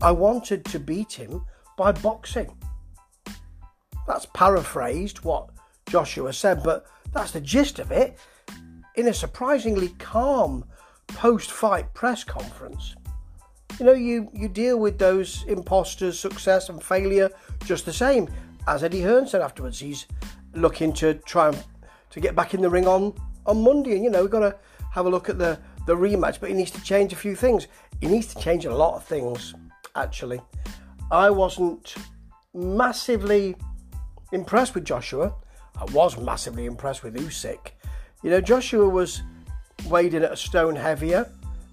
I wanted to beat him by boxing. That's paraphrased what Joshua said, but that's the gist of it. In a surprisingly calm post fight press conference, you know, you, you deal with those imposters, success and failure just the same. As Eddie Hearn said afterwards, he's looking to try and to get back in the ring on, on Monday. And, you know, we've got to have a look at the, the rematch, but he needs to change a few things. He needs to change a lot of things, actually. I wasn't massively impressed with Joshua. I was massively impressed with Usyk. You know, Joshua was weighed in at a stone heavier,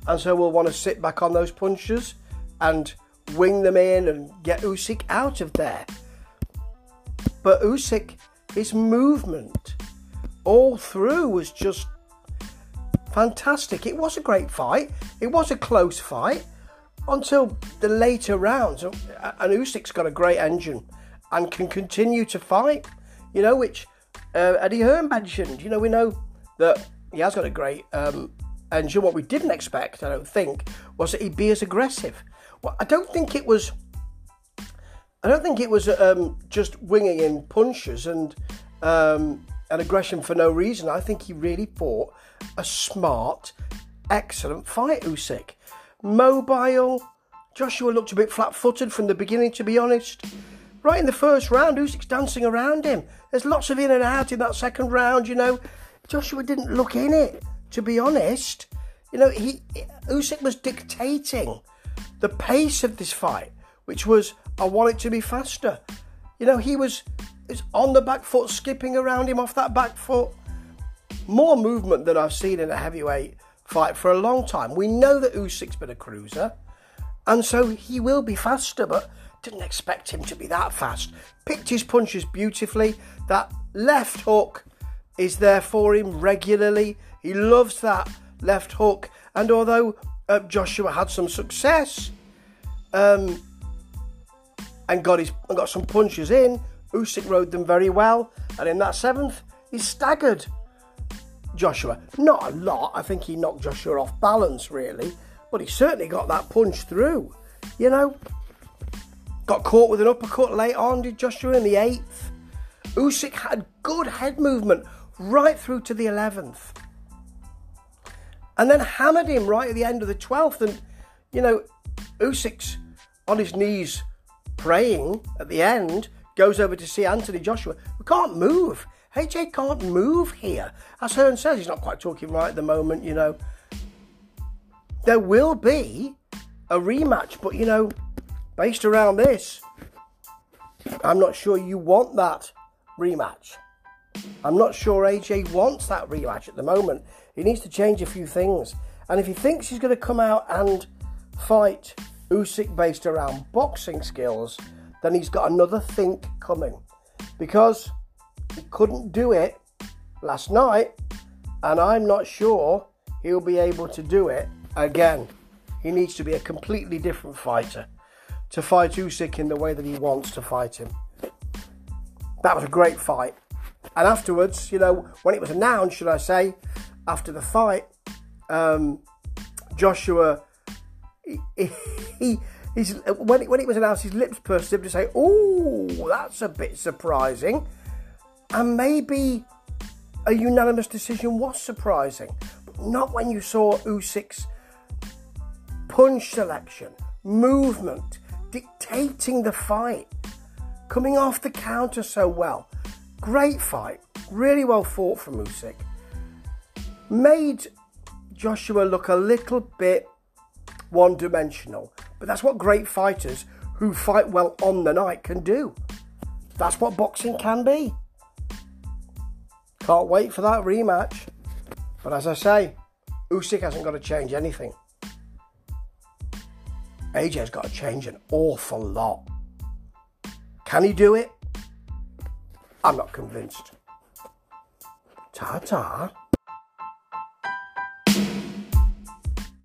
and so we'll want to sit back on those punches and wing them in and get Usyk out of there. But Usyk, his movement all through was just fantastic. It was a great fight. It was a close fight until the later rounds. And Usyk's got a great engine and can continue to fight. You know, which uh, Eddie Hearn mentioned. You know, we know that he has got a great um, engine. What we didn't expect, I don't think, was that he'd be as aggressive. Well, I don't think it was. I don't think it was um, just winging in punches and um, an aggression for no reason. I think he really fought a smart, excellent fight, Usyk. Mobile. Joshua looked a bit flat footed from the beginning, to be honest. Right in the first round, Usyk's dancing around him. There's lots of in and out in that second round, you know. Joshua didn't look in it, to be honest. You know, he Usyk was dictating the pace of this fight, which was I want it to be faster. You know, he was, was on the back foot, skipping around him off that back foot. More movement than I've seen in a heavyweight fight for a long time. We know that Usyk's been a cruiser, and so he will be faster, but didn't expect him to be that fast. Picked his punches beautifully. That left hook is there for him regularly. He loves that left hook, and although uh, Joshua had some success um, and got his and got some punches in, Usyk rode them very well, and in that seventh, he staggered Joshua. Not a lot. I think he knocked Joshua off balance, really, but he certainly got that punch through. You know, got caught with an uppercut late on, did Joshua in the eighth. Usyk had good head movement right through to the eleventh, and then hammered him right at the end of the twelfth. And you know, Usyk's on his knees praying at the end, goes over to see Anthony Joshua, We can't move. AJ can't move here. As Hearn says, he's not quite talking right at the moment, you know. There will be a rematch, but you know, based around this, I'm not sure you want that rematch. I'm not sure AJ wants that rematch at the moment. He needs to change a few things. And if he thinks he's going to come out and fight Usyk based around boxing skills, then he's got another think coming. Because couldn't do it last night, and I'm not sure he'll be able to do it again. He needs to be a completely different fighter to fight Usyk in the way that he wants to fight him. That was a great fight. And afterwards, you know, when it was announced, should I say, after the fight, um, Joshua, he, he, he's, when, it, when it was announced, his lips pursed up to say, "Oh, that's a bit surprising." And maybe a unanimous decision was surprising, but not when you saw Usyk's punch selection, movement, dictating the fight, coming off the counter so well. Great fight, really well fought from Usyk. Made Joshua look a little bit one dimensional, but that's what great fighters who fight well on the night can do. That's what boxing can be. Can't wait for that rematch. But as I say, Usyk hasn't got to change anything. AJ's got to change an awful lot. Can he do it? I'm not convinced. Ta ta.